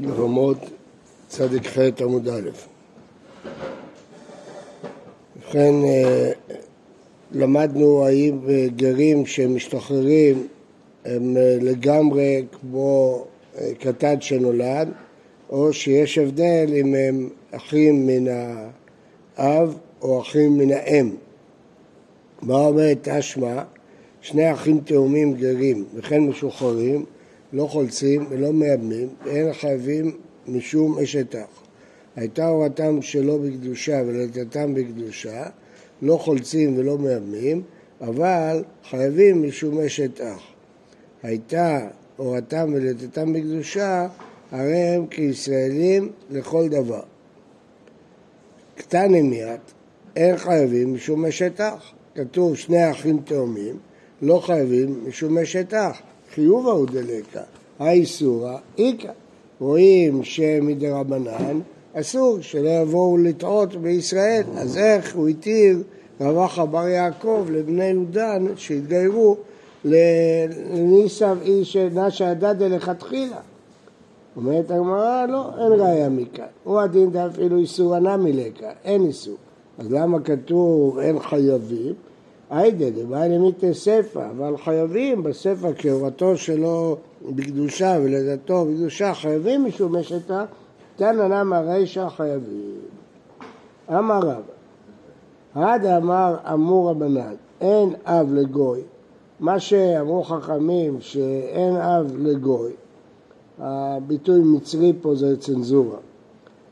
ברמות צדיק ח' עמוד א'. ובכן, אה, למדנו האם גרים שמשתחררים הם אה, לגמרי כמו אה, קטן שנולד, או שיש הבדל אם הם אחים מן האב או אחים מן האם. מה אומרת תשמע? שני אחים תאומים גרים וכן משוחררים לא חולצים ולא מייבמים, ואין חייבים משום אשת אח. הייתה הורתם שלא בקדושה ולידתם בקדושה, לא חולצים ולא מייבמים, אבל חייבים משום אשת אח. הייתה הורתם ולידתם בקדושה, הרי הם כישראלים לכל דבר. קטן מיד, אין חייבים משום אשת אח. כתוב שני אחים תאומים, לא חייבים משום אשת אח. חיובה הוא דלקה, האיסורא איכא. רואים שמדרבנן אסור שלא יבואו לטעות בישראל, אז איך הוא התיר רבחה בר יעקב לבני יהודן שהתגיירו לניסב איש נשה הדדה לכתחילה. אומרת הגמרא, לא, אין ראיה מכאן. הוא הדין דאפילו איסור נמי לקה, אין איסור. אז למה כתוב אין חייבים? היידה דבעי למיתי ספר, אבל חייבים בספר כהורתו שלו בקדושה ולידתו בקדושה, חייבים משום משתה, תנא נמא רישא חייבים. אמר רב, עד אמר אמור רבנן, אין אב לגוי, מה שאמרו חכמים שאין אב לגוי, הביטוי מצרי פה זה צנזורה.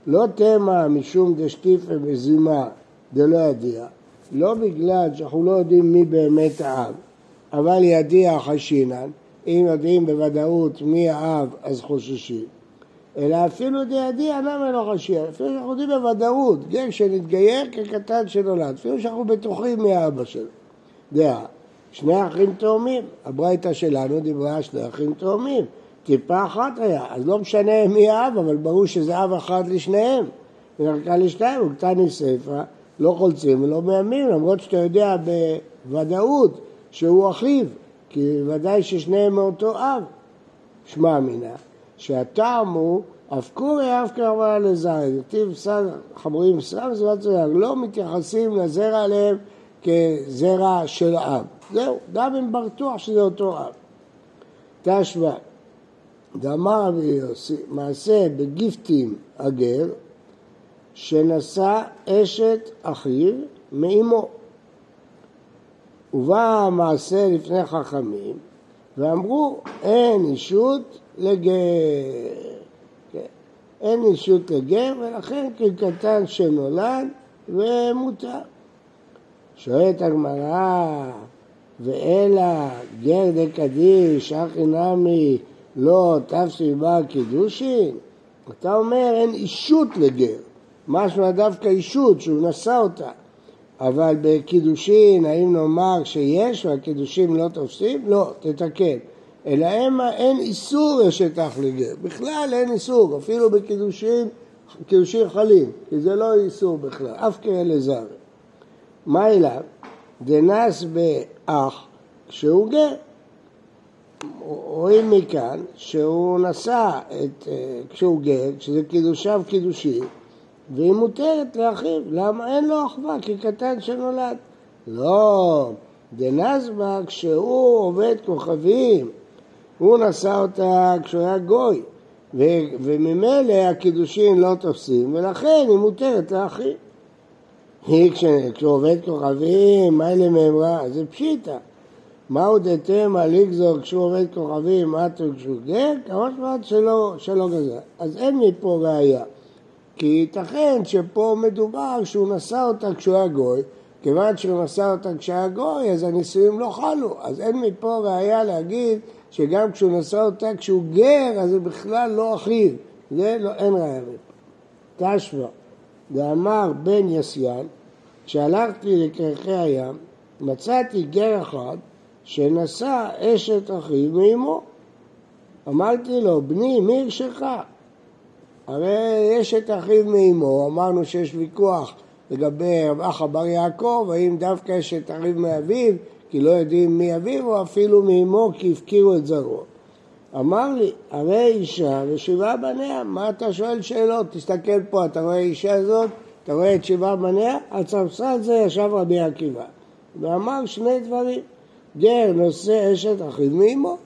לא תמה משום דשטיפה בזימה דלא ידיע, לא בגלל שאנחנו לא יודעים מי באמת האב, אבל ידיע חשינן, אם יודעים בוודאות מי האב אז חוששים, אלא אפילו דידיע למה לא חשין, אפילו שאנחנו יודעים בוודאות, גר שנתגייר כקטן שנולד, אפילו שאנחנו בטוחים מי האבא שלו. דעה, שני אחים תאומים, הברייתא שלנו דיברה שני אחים תאומים, טיפה אחת היה, אז לא משנה מי האב, אבל ברור שזה אב אחד לשניהם, ונרקה לשניים, הוא קטן מספר, לא חולצים ולא מאיימים, למרות שאתה יודע בוודאות שהוא אחיו, כי ודאי ששניהם מאותו אב. שמע מינה, שהטעם הוא אף קורי אף קרבה לזרע, כתיב חמורים סרם זמן זרע, לא מתייחסים לזרע עליהם כזרע של אב. זהו, גם אם בטוח שזה אותו אב. תשמע, דאמר רבי יוסי, מעשה בגיפטים הגר, שנשא אשת אחיו מאמו. ובא המעשה לפני חכמים ואמרו אין אישות לגר. כן. אין אישות לגר ולכן כקטן שנולד ומותר. שואלת הגמרא ואלא גר דקדיש אחי נמי לא תפסי בה קידושין? אתה אומר אין אישות לגר. משמע דווקא אישות שהוא נשא אותה. אבל בקידושין, האם נאמר שיש והקידושים לא תופסים? לא, תתקן. אלא המה אין איסור אשת אח לגר. בכלל אין איסור, אפילו בקידושין, קידושין חלים, כי זה לא איסור בכלל, אפקריה לזרעיה. מאי לאו? דנסבה כשהוא גר. רואים מכאן שהוא נשא את, אה, כשהוא גר, כשזה קידושיו קידושין, והיא מותרת לאחיו. למה? אין לו אחווה, כי קטן שנולד. לא, דנסבה כשהוא עובד כוכבים, הוא נשא אותה כשהוא היה גוי, ו- וממילא הקידושין לא תופסים, ולכן היא מותרת לאחיו. היא כשהוא עובד כוכבים, מה אלה מאמרה? זה פשיטה. מהו דתמה לגזור כשהוא עובד כוכבים, אתה כשהוא גר? כמה שלא, שלא גזר. אז אין מפה ראייה. כי ייתכן שפה מדובר שהוא נשא אותה כשהוא היה גוי, כיוון שהוא נשא אותה כשהיה גוי, אז הנישואים לא חלו. אז אין מפה ראייה להגיד שגם כשהוא נשא אותה כשהוא גר, אז זה בכלל לא אחיו. זה לא, אין ראייה מפה. תשמע, ואמר בן יסיין, כשהלכתי לכרכי הים, מצאתי גר אחד שנשא אשת אחיו מאמו. אמרתי לו, בני, מי הרשך? הרי יש את אחיו מאמו, אמרנו שיש ויכוח לגבי רב אחא בר יעקב, האם דווקא יש את אחיו מאביו, כי לא יודעים מי אביו, או אפילו מאמו כי הפקירו את זרעו. אמר לי, הרי אישה ושבעה בניה, מה אתה שואל שאלות? תסתכל פה, אתה רואה אישה הזאת? אתה רואה את שבעה בניה? על ספסל זה ישב רבי עקיבא, ואמר שני דברים. גר נושא אשת אחיו מאמו,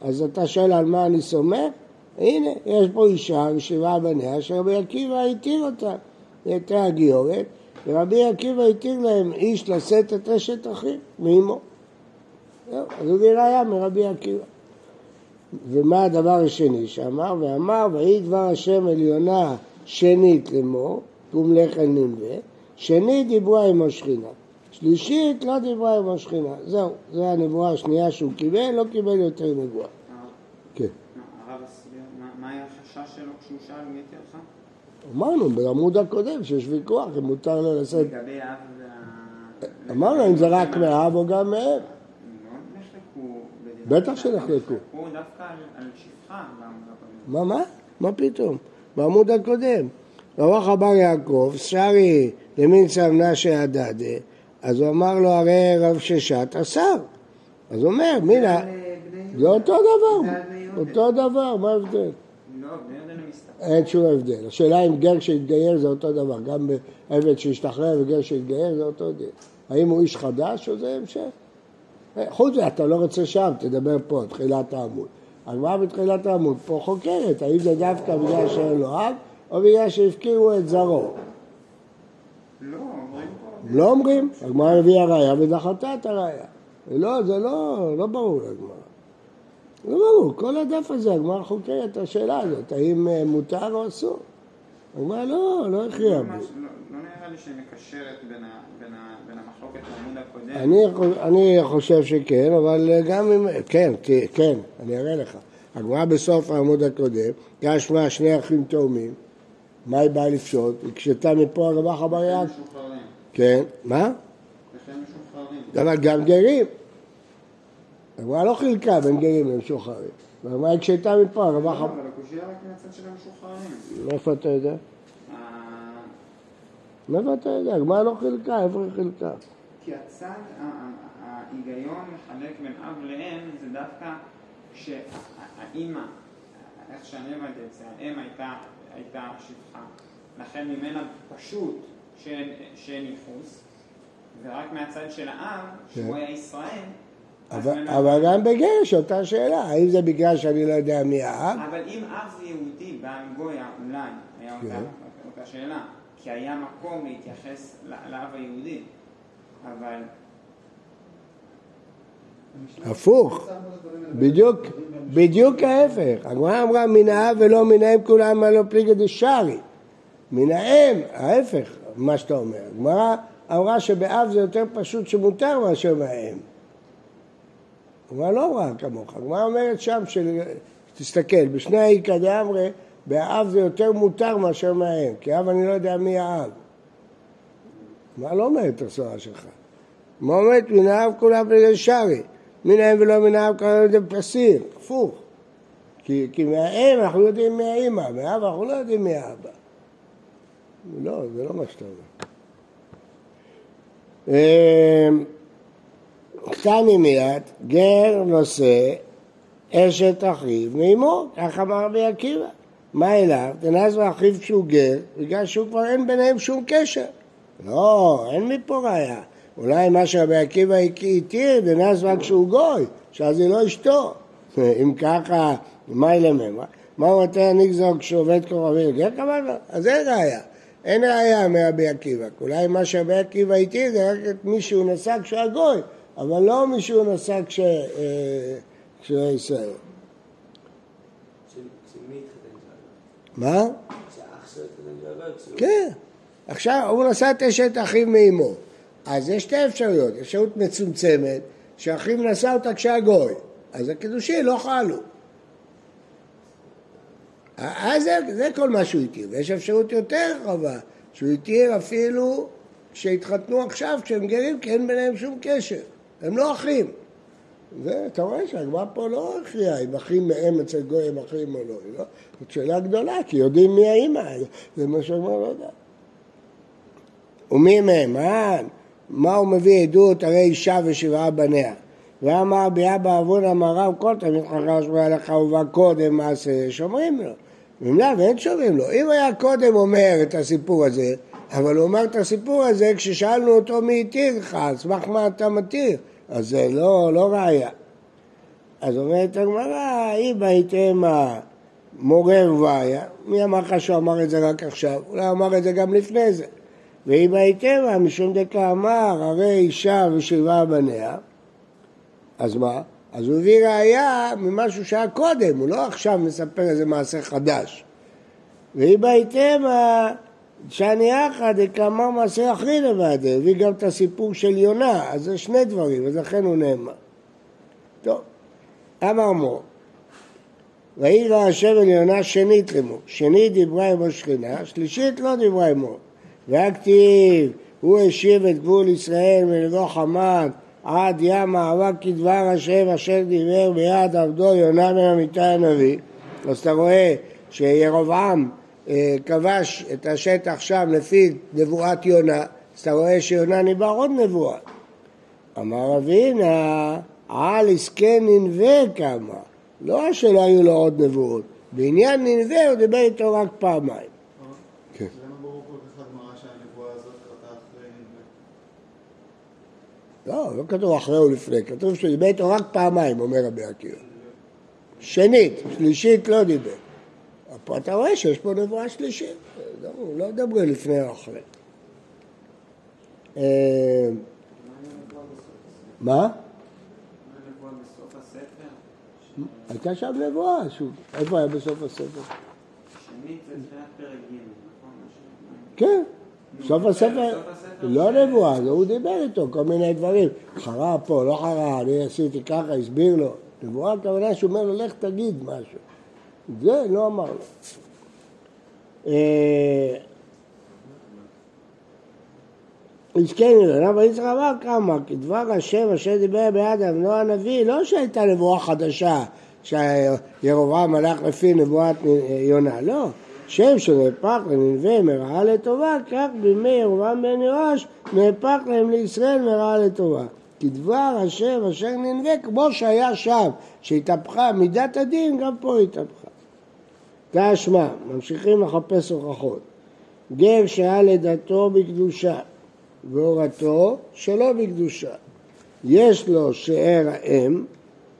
אז אתה שואל על מה אני סומך? הנה, יש פה אישה ושבעה בניה שרבי עקיבא התיר אותה, היא הייתה הגיורת, ורבי עקיבא התיר להם איש לשאת את אשת אחיו מאמו. זהו, אז הוא ראיה מרבי עקיבא. ומה הדבר השני שאמר? ואמר, ויהי דבר השם עליונה שנית לאמור, קום לך אל ננבה, שנית דיברה עם השכינה. שלישית לא דיברה עם השכינה. זהו, זו הנבואה השנייה שהוא קיבל, לא קיבל יותר נבואה. כן. הרב הסביר, מה היה החשש שלו כשהוא שאל מי התיר לך? אמרנו בעמוד הקודם שיש ויכוח אם מותר לו לשאת. לגבי אב וה... אמרנו אם זה רק מאב או גם נחלקו בדברי בטח שנחלקו. דווקא על- שפחה. מה, מה? מה פתאום? בעמוד הקודם. רבח אמר יעקב, שרי למין סמנשה הדדה, אז הוא אמר לו הרי רב ששת אסר. אז הוא אומר, מינה, זה אה, אותו דבר. אותו דבר, מה ההבדל? אין שום הבדל. השאלה אם גר שהתגייר זה אותו דבר, גם עבד שהשתחרר וגר שהתגייר זה אותו דין. האם הוא איש חדש או זה המשך? אה, חוץ מזה, אתה לא רוצה שם, תדבר פה, תחילת העמוד. הגמרא בתחילת העמוד פה חוקרת, האם זה דווקא בגלל שאין לו אב, או בגלל שהפקירו את זרעו. לא, אומרים פה. לא אומרים, הגמרא הביאה ראיה ודחתה את הראיה. לא, זה לא, לא ברור לגמרא. לא ברור, כל הדף הזה, הגמרא חוקרת את השאלה הזאת, האם אה, מותר או אסור. הגמרא לא, לא הכריעה בי. ממש לא לא נראה לי שהיא מקשרת בין המחלוקת לעמוד הקודם. אני, חו- אני חושב שכן, אבל אה, גם אם... כן, כן, אני אראה לך. הגמרא בסוף העמוד הקודם, גשמה שני אחים תאומים, מה היא באה לפשוט? היא הקשתה מפה וכן יעקב. משוחררים. כן, מה? אבל גם גרים. הגמרא לא חילקה בין גרים למשוחררים. והגמרא הקשתה מפה הרבח לא, אבר... אבל הקושייה רק מהצד של המשוחררים. מאיפה אתה יודע? מאיפה אתה יודע? הגמרא לא חילקה, איפה היא חילקה? כי הצד, ההיגיון לחלק בין אב לאם זה דווקא כשהאימא, איך שאני הבנתי את זה, האם הייתה, שפחה, לכן ממנה פשוט שאין ייחוס, ורק מהצד של האב, שהוא כן. היה ישראל, אבל, אבל גם בגר יש אותה שאלה, האם זה בגלל שאני לא יודע מי האב? אבל אם אב זה יהודי, בעל גויה, אולי היה אותה, כן. אותה שאלה, כי היה מקום להתייחס לאב היהודי, אבל הפוך, בדיוק, בדיוק ההפך. הגמרא אמרה מן האב ולא מן האם כולם הלא פליגא דשארי. מן האם, ההפך, מה שאתה אומר. הגמרא אמרה שבאב זה יותר פשוט שמותר מאשר מהאם. הגמרא לא אמרה כמוך, הגמרא אומרת שם, של... תסתכל, בשני האיכא דאמרי, באב זה יותר מותר מאשר מהאם, כי אב אני לא יודע מי האב. מה לא אומרת הסברה שלך? מה אומרת מן האב כולם בגלל שרי, מן האם ולא מן האב כולם בגלל פסיר, הפוך. כי, כי מהאם אנחנו יודעים מי האמא, מהאב אנחנו לא יודעים מי האבא. לא, זה לא מה שאתה אומר. קטני מיד, גר נושא אשת אחיו מאמו, כך אמר רבי עקיבא. מה אליו? תנס ואחיו כשהוא גר, בגלל שהוא כבר אין ביניהם שום קשר. לא, אין מפה ראיה. אולי מה שרבי עקיבא התיר, דנסבה כשהוא גוי, שאז היא לא אשתו. אם ככה, מאי למימרא? מהו דתימא נגזור כשעובד כוכבים אטו גר כמובן? אז אין ראיה. אין ראיה מרבי עקיבא. אולי מה שרבי עקיבא התיר זה רק את מי שהוא נשא כשהוא הגוי, אבל לא מי שהוא נשא כש- אה, ישראל. מה? כן. עכשיו, הוא נשא את אשת אחיו מאמו. אז יש שתי אפשרויות. אפשרות מצומצמת, שאחיו נשא אותה כשהגוי. אז הקידושין לא חלו. אז זה, זה כל מה שהוא התיר. ויש אפשרות יותר רחבה, שהוא התיר אפילו כשהתחתנו עכשיו, כשהם גרים, כי אין ביניהם שום קשר. הם לא אחים. רואה שהגמרא פה לא הכריעה אם אחים מהם אצל גוי הם אחים או לא. היא לא. זאת שאלה גדולה, כי יודעים מי האימא. זה מה שהגמרא לא יודע. ומי מהם? מה, מה הוא מביא עדות? הרי אישה ושבעה בניה. ואמר ביאה בעוון המרם כל תמיד חכם שמע לך ובא קודם מעשה שומרים לו. ממילא ואין שומרים לו. אם היה קודם אומר את הסיפור הזה, אבל הוא אומר את הסיפור הזה כששאלנו אותו מי התיר לך, על סמך מה אתה מתיר, אז זה לא, לא ראיה. אז אומרת הגמרא, אם הייתם מורה ובעיה, מי אמר לך שהוא אמר את זה רק עכשיו? אולי אמר את זה גם לפני זה. ואם הייתם משום דקה אמר, הרי אישה ושבעה בניה, אז מה? אז הוא הביא ראייה ממשהו שהיה קודם, הוא לא עכשיו מספר איזה מעשה חדש. ואם הייתם שאני יחד דקאמר מעשה אחרי לבד, הביא גם את הסיפור של יונה, אז זה שני דברים, אז לכן הוא נאמר. טוב, אמר מור, ויהי לה השם אל יונה שנית לאמור, שנית דיברה עם השכינה, שלישית לא דיברה עמו. והכתיב, הוא השיב את גבול ישראל מלבוא חמת עד ים אהבה כדבר השם אשר דיבר ביד עבדו יונה בן אמיתי הנביא. אז אתה רואה שירבעם כבש את השטח שם לפי נבואת יונה, אז אתה רואה שיונה ניבא עוד נבואה. אמר אבינה, על עסקי ננבה כמה, לא שלא היו לו עוד נבואות, בעניין ננבה הוא דיבר איתו רק פעמיים. כן. לא, לא כתוב אחרי ולפני, כתוב שהוא דיבר איתו רק פעמיים, אומר רבי עקיבא. שנית, שלישית לא דיבר. פה אתה רואה שיש פה נבואה שלישית, לא, לא מדברים לפני או אחרי. אה, מה? בסוף? הייתה שם נבואה, שהוא- איפה היה בסוף הספר? שנית זה תחילת פרק ג', נכון? כן, סוף הספר, לא נבואה, הוא דיבר איתו כל מיני דברים. חרה פה, לא חרה, אני עשיתי ככה, הסביר לו. נבואה הכוונה שהוא אומר לו, לך תגיד משהו. זה לא אמר לו. אה, הזכרנו לו, למה יצחק אמר כמה, כי דבר השם אשר דיבר ביד אבנו הנביא, לא שהייתה נבואה חדשה, שירובעם הלך לפי נבואת יונה, לא. שם שנהפך לננבה מרעה לטובה, כך בימי ירובעם בן יואש נהפך להם לישראל מרעה לטובה. כי דבר השם אשר ננבה, כמו שהיה שם, שהתהפכה מידת הדין, גם פה התהפכה. תשמע, ממשיכים לחפש הוכחות. גר שהיה לידתו בקדושה והורתו שלא בקדושה. יש לו שאר האם,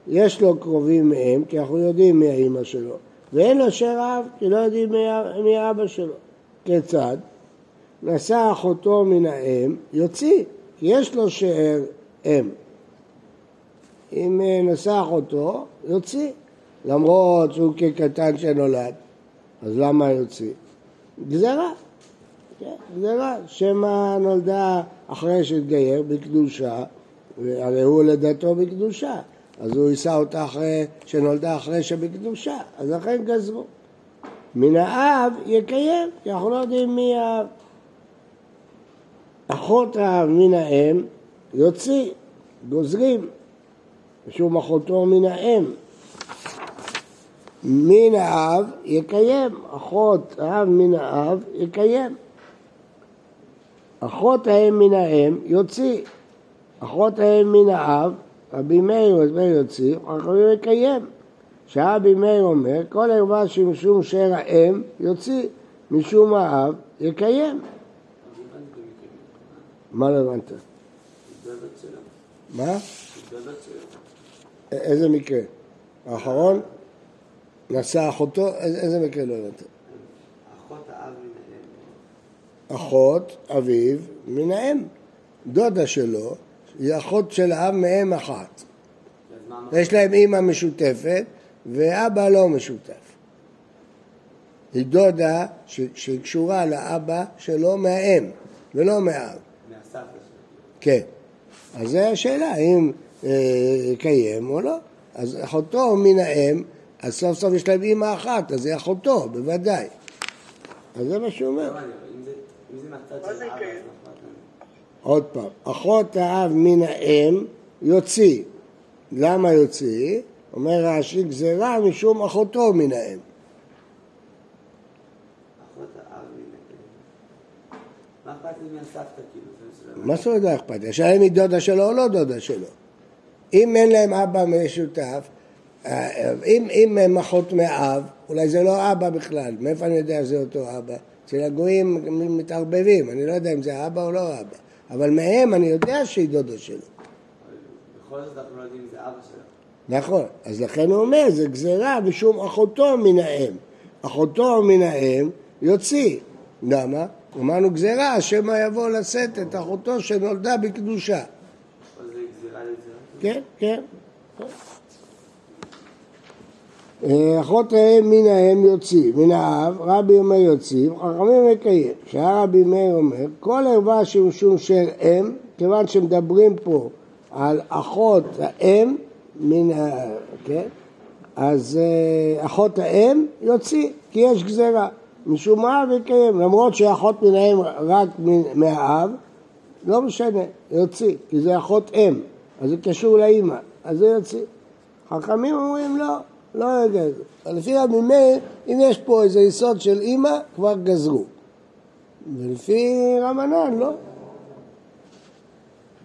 יש לו קרובים מהם, כי אנחנו יודעים מי האימא שלו, ואין לו שאר אב, כי לא יודעים מי, מי האבא שלו. כיצד? נשא אחותו מן האם, יוציא, כי יש לו שאר אם. אם אה, נשא אחותו, יוציא. למרות שהוא כקטן שנולד, אז למה יוציא? גזרה. כן, גזרה. שמא נולדה אחרי שהתגייר בקדושה, הרי הוא לידתו בקדושה, אז הוא יישא אותה אחרי, שנולדה אחרי שבקדושה, אז לכן גזרו. מן האב יקיים, כי אנחנו לא יודעים מי האב. אחות האב מן האם יוציא, גוזרים, משום אחותו מן האם. מן האב יקיים, אחות האב מן האב יקיים. אחות האם מן האם יוציא, אחות האם מן האב, רבי מאיר רבי יוציא, חכמים יקיים. שרבי מאיר אומר, כל ערווה שמשום שאר האם יוציא, משום האב יקיים. מה לא הבנת? מה? איזה מקרה? האחרון? נשא אחותו? איזה מקרה לא הבנת? אחות האב מן האם. אחות אביו מן האם. דודה שלו היא אחות של האב מאם אחת. יש להם אימא משותפת ואבא לא משותף. היא דודה ש- שהיא קשורה לאבא שלו מהאם ולא מהאב. מהסבתא שלו. כן. אז זו השאלה, האם אה, יקיים או לא. אז אחותו מן האם, אז סוף סוף יש להם אימא אחת, אז היא אחותו, בוודאי. אז זה מה שהוא אומר. לא אם זה- זה לנו. עוד פעם, אחות האב מן האם יוציא. למה יוציא? אומר רש"י גזירה משום אחותו מן האם. אחות האב מן האם. מה אכפת לי מהסבתא כאילו? מה זאת אומרת לא אכפת לי? השאלה אם היא דודה שלו או לא דודה שלו. אם אין להם אבא משותף, אה, אם, אם הם אחות מאב, אולי זה לא אבא בכלל, מאיפה אני יודע שזה אותו אבא? אצל הגויים מתערבבים, אני לא יודע אם זה אבא או לא אבא, אבל מהם אני יודע שהיא דודו שלו. בכל זאת אנחנו לא יודעים אם זה אבא שלו. נכון, אז לכן הוא אומר, זה גזירה משום אחותו מן האם. אחותו מן האם יוציא. למה? אמרנו גזירה, שמא יבוא לשאת את אחותו שנולדה בקדושה. כן, כן. אה, אחות האם מן האם יוציא, מן האב, רבי אומר יוציא, חכמים מקיים. שהרבי מאיר אומר, כל ערווה שמשום של אם, כיוון שמדברים פה על אחות האם, מן ה... כן? אז אה, אחות האם יוציא, כי יש גזירה. משום מה ויקיים, למרות שאחות מן האם רק מהאב, לא משנה, יוציא, כי זה אחות אם, אז זה קשור לאימא, אז זה יוציא. חכמים אומרים לא, לא יגז. לפי רבי מאיר, אם יש פה איזה יסוד של אימא, כבר גזרו. ולפי רמנן, לא.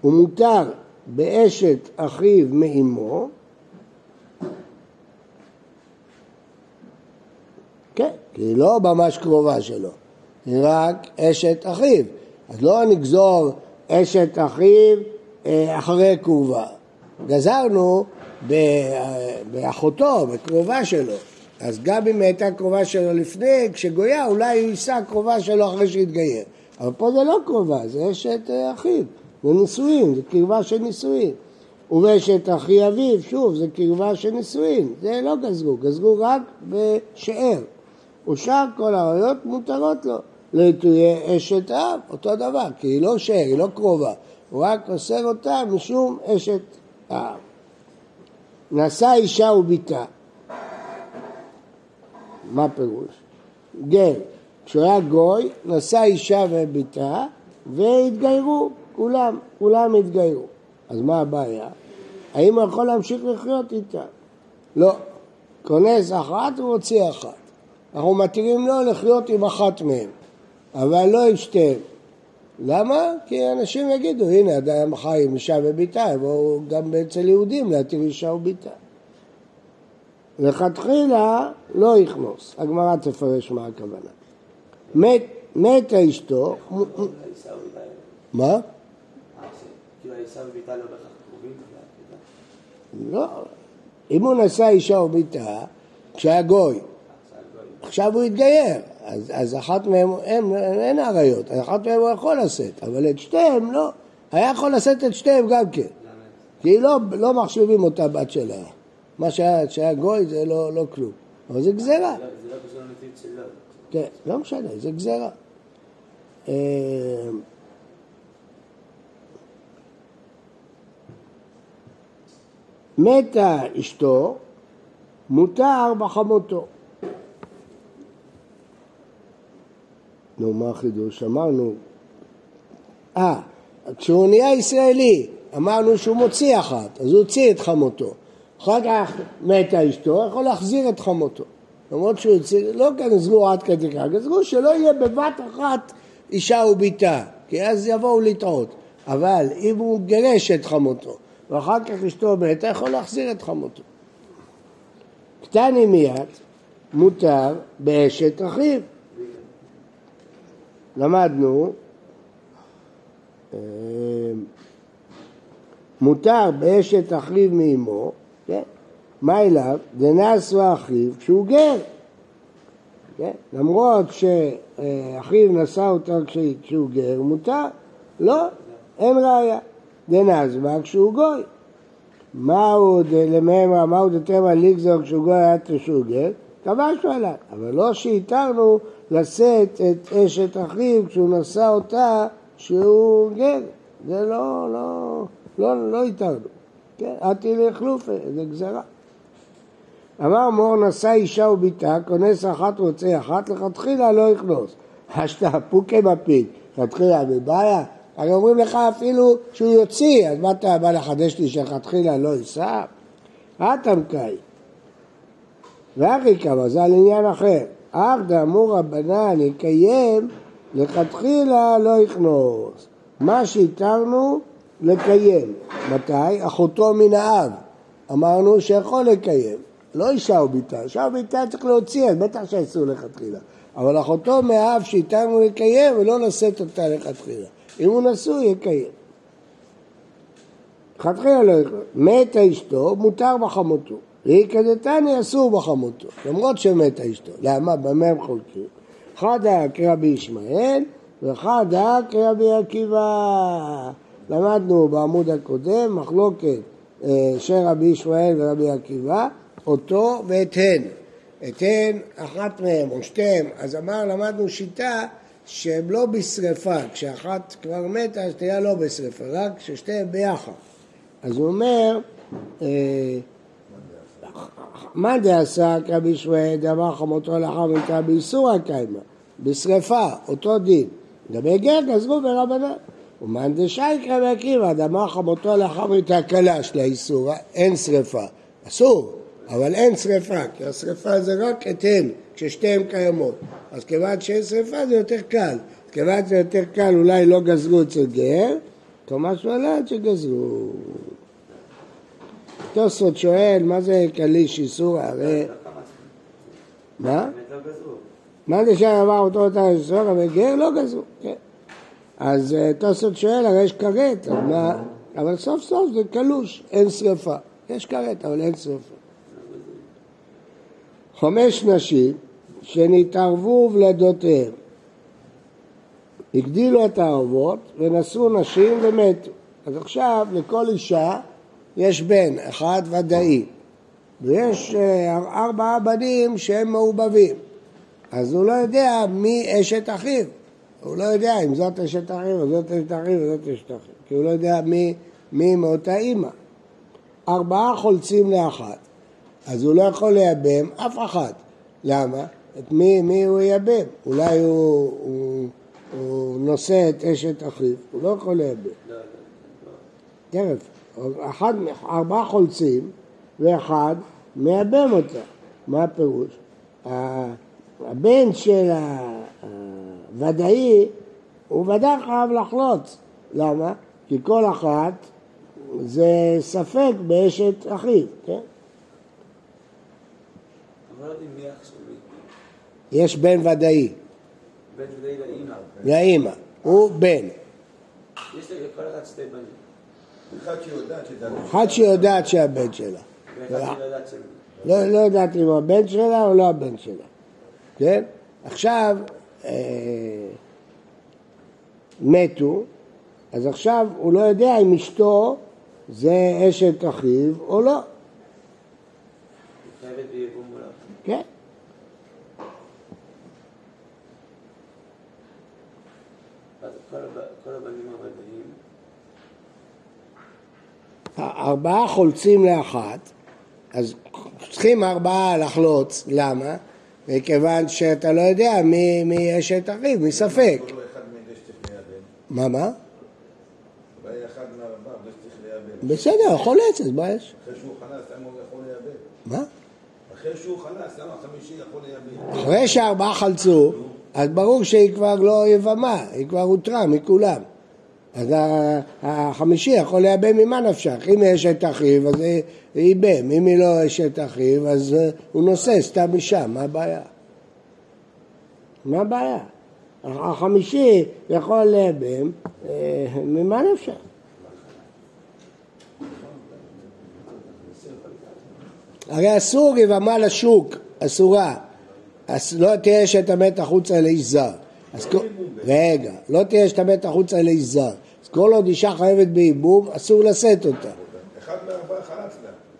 ומותר באשת אחיו מאמו, כן, כי היא לא ממש קרובה שלו, היא רק אשת אחיו. אז לא נגזור אשת אחיו אה, אחרי קרובה. גזרנו אה, באחותו, בקרובה שלו. אז גם אם הייתה קרובה שלו לפני, כשגויה, אולי הוא יישא קרובה שלו אחרי שהתגייר. אבל פה זה לא קרובה, זה אשת אה, אחיו, זה נישואין, זה קרבה של נישואין. ובאשת אחי אביו, שוב, זה קרבה של נישואין, זה לא גזרו, גזרו רק בשאר. ושאר כל העריות מותרות לו. תהיה אשת אב, אותו דבר, כי היא לא שאר, היא לא קרובה. הוא רק אוסר אותה משום אשת האב. נשא אישה וביתה. מה פירוש? גר, כשהוא היה גוי, נשא אישה וביתה והתגיירו, כולם, כולם התגיירו. אז מה הבעיה? האם הוא יכול להמשיך לחיות איתה? לא. כונס אחת ומוציא אחת. אנחנו מתירים לו לחיות עם אחת מהן, אבל לא עם שתיהן. למה? כי אנשים יגידו, הנה, אדם חי עם אישה וביתה, יבואו גם אצל יהודים להתיר אישה וביתה. לכתחילה לא יכנוס, הגמרא תפרש מה הכוונה. מת, מתה אשתו, וביתה, מה? אה, כאילו האישה וביתה לא בהכרח קרובים. לא. אם הוא נשא אישה וביתה, כשהיה גוי, עכשיו הוא התגייר, אז, אז אחת מהם, הם, אין עריות, אחת מהם הוא יכול לשאת, אבל את שתיהם לא. היה יכול לשאת את שתיהם גם כן? כי לא, לא מחשיבים אותה בת שלה. מה שהיה, שהיה גוי זה לא, לא כלום, אבל זה גזירה. לא, זה לא קשור למציאות שלו. כן, לא משנה, זה גזירה. אה, מתה אשתו, מותר בחמותו. נו, מה החידוש? אמרנו, אה, כשהוא נהיה ישראלי, אמרנו שהוא מוציא אחת, אז הוא הוציא את חמותו. אחר כך מתה אשתו, יכול להחזיר את חמותו. למרות שהוא הוציא, לא גזרו עד כדי כך, גזרו שלא יהיה בבת אחת אישה וביתה, כי אז יבואו לטעות. אבל אם הוא גירש את חמותו, ואחר כך אשתו מתה, יכול להחזיר את חמותו. קטני מיד, מותר באשת אחיו. למדנו, אה, מותר באשת אחיו מאמו, כן? מה אליו? דנשוא אחיו כשהוא גר. כן? למרות שאחיו נשא אותה כשהוא גר, מותר. לא, אין ראיה. דנזבה כשהוא גוי. מהו דלממרא, מהו דתמא לגזור כשהוא גוי היה כשהוא גר? כבשנו עליו. אבל לא שהתרנו לשאת את אשת אחיו כשהוא נשא אותה כשהוא גר. זה לא, לא, לא, לא התרנו. כן, אתי לחלופה, זה גזרה. אמר מור נשא אישה וביתה, כונס אחת רוצה אחת, לכתחילה לא יכנוס. השתא פוקי מפיק, לכתחילה בבעיה. הרי אומרים לך אפילו שהוא יוציא, אז מה אתה בא לחדש לי שלכתחילה לא יישא? אטמקאי. ואחי כמה, זה על עניין אחר. אך דאמור רבנן יקיים, לכתחילה לא יכנוס. מה שהתרנו לקיים. מתי? אחותו מן האב. אמרנו שיכול לקיים. לא אישה או ביתה, אישה או ביתה צריך להוציא, אז בטח שאסור לכתחילה. אבל אחותו מהאב שאיתנו לקיים ולא לשאת אותה לכתחילה. אם הוא נשוי, יקיים. לכתחילה לא יכול. מתה אשתו, מותר בחמותו. והיא כדתני אסור בחמותו, למרות שמתה אשתו. למה? במה הם חולקים? אחד כרבי ישמעאל ואחד כרבי עקיבא. למדנו בעמוד הקודם מחלוקת אה, של רבי ישמעאל ורבי עקיבא, אותו ואת הן. את הן, אחת מהן או שתיהן, אז אמר, למדנו שיטה שהן לא בשרפה, כשאחת כבר מתה, אז תהיה לא בשרפה, רק כששתיהן ביחד. אז הוא אומר, אה, מה דעשה כרבי שמואל דאמר חמותו לאחר מיתה באיסור הקיימה, בשרפה, אותו דין. לגבי גר גזרו ברבנן. ומאן דשאי רבי עקיבא דאמר חמותו לאחר מיתה קלה של האיסור, אין שרפה. אסור, אבל אין שרפה, כי השרפה זה רק אתן, כששתיהן קיימות. אז כיוון שאין שרפה זה יותר קל. כיוון שזה יותר קל אולי לא גזרו אצל גר, תומש ולד שגזרו. תוספות שואל, מה זה קליש איסור? הרי... מה? באמת לא. מה זה שעבר אותו אותה איסור? אבל גר לא גזרו, כן. אז אה, תוספות שואל, הרי יש כרת, מה... אבל סוף סוף זה קלוש, אין שרפה. יש כרת, אבל אין שרפה. חמש נשים שנתערבו ולדותיהם. הגדילו את הערבות ונשאו נשים ומתו. אז עכשיו לכל אישה יש בן, אחד ודאי, ויש אה, ארבעה בנים שהם מעובבים. אז הוא לא יודע מי אשת אחיו. הוא לא יודע אם זאת אשת אחיו, או זאת אשת אחיו, או זאת אשת אחיו. כי הוא לא יודע מי, מי מאותה אימא. ארבעה חולצים לאחת. אז הוא לא יכול לייבם אף אחת. למה? את מי, מי הוא ייבם? אולי הוא, הוא, הוא נושא את אשת אחיו, הוא לא יכול לייבם. לא, לא, לא. תכף, אחד, ארבעה חולצים ואחד מייבם אותה. מה הפירוש? הבן של הוודאי הוא ודאי חייב לחלוץ. למה? כי כל אחת זה ספק באשת אחיו, כן? יש בן ודאי, בן ודאי לאימא. לאימא, הוא בן. יש לכל אחד שתי בנים. אחת שיודעת שהבן שלה. מי. לא, לא יודעת אם הבן שלה או לא הבן שלה, כן? עכשיו, אה, מתו, אז עכשיו הוא לא יודע אם אשתו זה אשת אחיו או לא, היא חייבת ביבוא מולה. כן? אז כל הב- כל הבנים הוודאים, ארבעה חולצים לאחת, אז צריכים ארבעה לחלוץ, למה? מכיוון שאתה לא יודע מי, מי אשת אחיו, מהם שצריך לייבם. מה, מה? בסדר, חולץ, אז מה יש? אחרי שהוא חלץ, למה הוא יכול לייבם? מה? אחרי שהוא חלץ, למה החמישי יכול לייבם? אחרי שארבעה חלצו, אז ברור שהיא כבר לא יבמה, היא כבר הותרה מכולם. אז החמישי יכול לייבם ממה נפשך. אם יש את אחיו, אז ייבם. אם היא לא אשת אחיו, אז אה, הוא נושא סתם משם, מה הבעיה? מה הבעיה? החמישי יכול לייבם, אה, ממה נפשך? הרי אסור יבמה לשוק, אסורה. אז לא תהיה אשת המת החוצה לאיש זר. כל... רגע, לא תהיה אשת המת החוצה לאיש זר. כל עוד אישה חייבת בייבום, אסור לשאת אותה. אחד מהארבעה.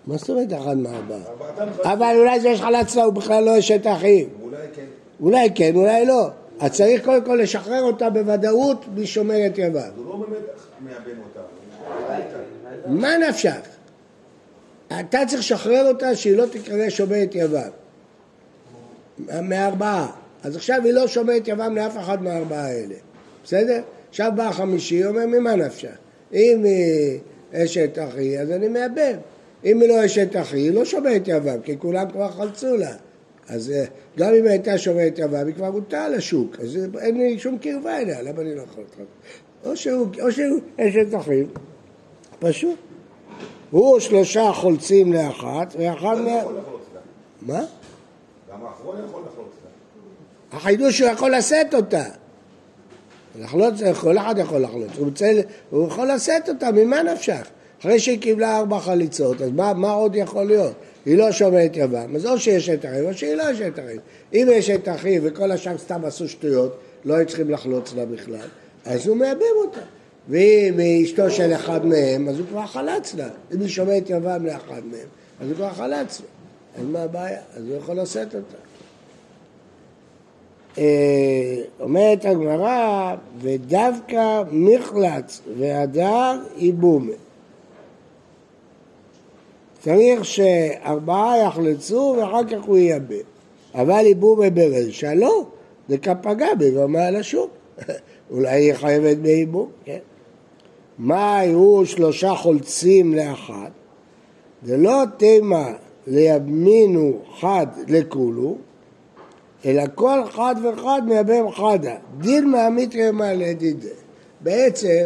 מה זאת אומרת אחד מארבעה? חלץ. אבל אולי זה יש חלץ לה, הוא בכלל לא אשת אחים. אולי כן. אולי כן, אולי לא. אז צריך קודם כל לשחרר אותה בוודאות בלי שומרת יבם. הוא לא באמת מייבם אותה. מה נפשך? אתה צריך לשחרר אותה שהיא לא תקרא שומרת יבם. מארבעה. אז עכשיו היא לא שומרת יבם לאף אחד מהארבעה האלה. בסדר? עכשיו בא החמישי, אומר ממה נפשך? אם היא אשת אחי, אז אני מאבד. אם היא לא אשת אחי, היא לא שומרת יבם, כי כולם כבר חלצו לה. אז אה, גם אם הייתה שומרת יבם, היא כבר הוטה על השוק, אז אין לי שום קרבה אליה, למה אני לא יכול להתחתן? או שהוא, או שהוא אשת אחיו, פשוט. הוא שלושה חולצים לאחת, ואחד מה... מה? גם האחרון יכול לחלוץ לה. החידוש הוא יכול לשאת אותה. לחלוץ, כל אחד יכול לחלוץ, הוא, רוצה, הוא יכול לשאת אותה, ממה נפשך? אחרי שהיא קיבלה ארבע חליצות, אז מה, מה עוד יכול להיות? היא לא שומרת יבם, אז או שיש את אחיו או שהיא לא יש את אחיו. אם יש את אחיו וכל השאר סתם עשו שטויות, לא היו צריכים לחלוץ לה בכלל, אז הוא מייבם אותה. ואם היא אשתו של אחד מהם, אז הוא כבר חלץ לה. אם היא שומרת יבם לאחד מהם, אז הוא כבר חלץ לה. אז מה הבעיה? אז הוא יכול לשאת אותה. אה, אומרת הגמרא, ודווקא מחלץ והדר ייבומה. צריך שארבעה יחלצו ואחר כך הוא ייבם. אבל ייבומה ברשע לא, זה כפגע בבמה על השוק. אולי היא חייבת בייבום, כן? מה היו שלושה חולצים לאחת? זה לא תימה לימינו חד לכולו, אלא כל חד וחד מייבם חדה. דין מהמיתרי מה לדידי. בעצם,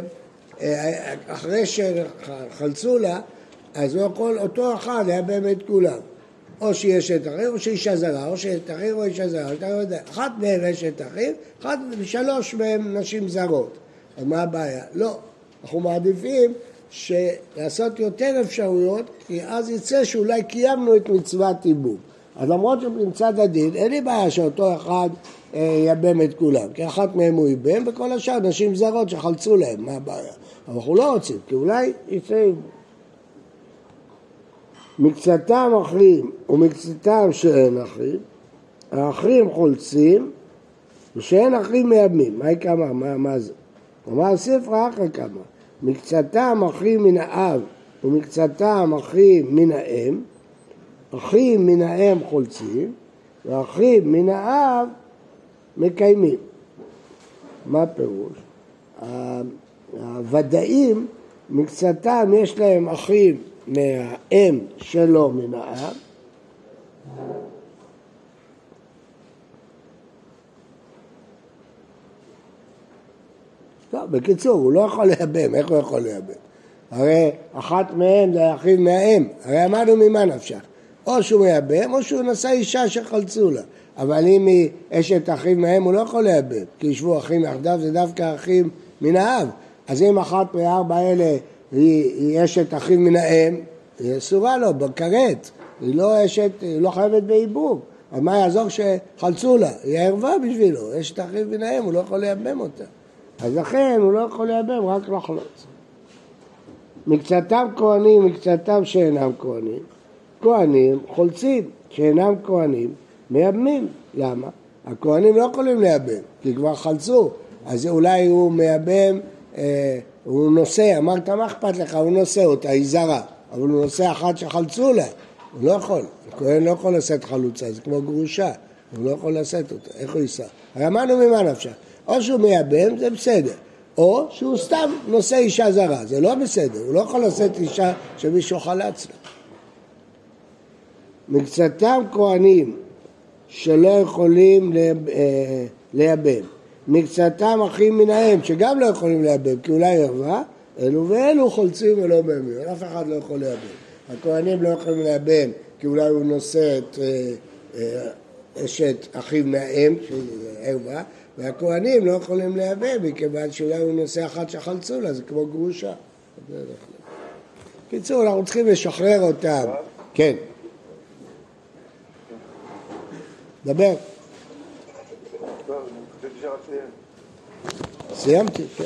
אה, אחרי שחלצו לה, אז הוא יכול, אותו אחד לייבם את כולם. או שיש את אחיו או שאישה זרה, או שאת אחיו או אישה זרה, אתה יודע, אחת מהם את אחיו, אחת ושלוש מהם נשים זרות. אז מה הבעיה? לא, אנחנו מעדיפים לעשות יותר אפשרויות, כי אז יצא שאולי קיימנו את מצוות ייבום. אז למרות שמצד הדין, אין לי בעיה שאותו אחד אה, ייבם את כולם, כי אחת מהם הוא ייבם, וכל השאר נשים זרות שחלצו להם, מה הבעיה? אבל אנחנו לא רוצים, כי אולי יצא. מקצתם אחים ומקצתם שאין אחים, האחים חולצים ושאין אחים מייבמים. מה יקמה? מה, מה זה? אמר ספרא אחרי כמה. מקצתם אחים מן האב ומקצתם אחים מן האם, אחים מן האם חולצים ואחים מן האב מקיימים. מה הפירוש? הוודאים, מקצתם יש להם אחים מהאם שלו מן האב טוב, בקיצור, הוא לא יכול לייבם, איך הוא יכול לייבם? הרי אחת מהן זה אחיו מהאם, הרי אמרנו ממה נפשך. או שהוא מייבם או שהוא נשא אישה שחלצו לה. אבל אם היא אשת אחיו מהאם הוא לא יכול לייבם, כי ישבו אחים יחדיו זה דווקא אחים מן האב. אז אם אחת מארבע אלה היא, היא אשת אחיו מן האם, היא אסורה לו בכרת, היא לא אשת, היא לא חייבת בייבום. אז מה יעזור שחלצו לה? היא ערווה בשבילו, אשת אחיו מן האם, הוא לא יכול לייבם אותה. אז לכן הוא לא יכול לייבם, רק לחלוץ. מקצתם כהנים, מקצתם שאינם כהנים. כהנים חולצים, שאינם כהנים מייבמים. למה? הכהנים לא יכולים לייבם, כי כבר חלצו. אז אולי הוא מייבם, אה, הוא נושא, אמרת מה אכפת לך, הוא נושא אותה, היא זרה. אבל הוא נושא אחת שחלצו לה, הוא לא יכול. הכהן לא יכול לשאת חלוצה, זה כמו גרושה. הוא לא יכול לשאת אותה, איך הוא יישא? הרי אמרנו ממה נפשך. או שהוא מייבם, זה בסדר. או שהוא סתם נושא אישה זרה, זה לא בסדר, הוא לא יכול לשאת אישה שמישהו חלץ לה. מקצתם כהנים שלא יכולים אה, לייבם, מקצתם אחים מן האם שגם לא יכולים לייבם, כי אולי ערווה, אלו ואלו חולצים ולא מייבמים, אף אחד לא יכול לייבם. הכהנים לא יכולים לייבם, כי אולי הוא נושא את אה, אה, אשת אחיו מהאם, ערווה, והכהנים לא יכולים לייבא מכיוון שאולי הוא נושא אחת שחלצו לה, זה כמו גרושה. בקיצור, אנחנו צריכים לשחרר אותם. כן. דבר. סיימתי, כן.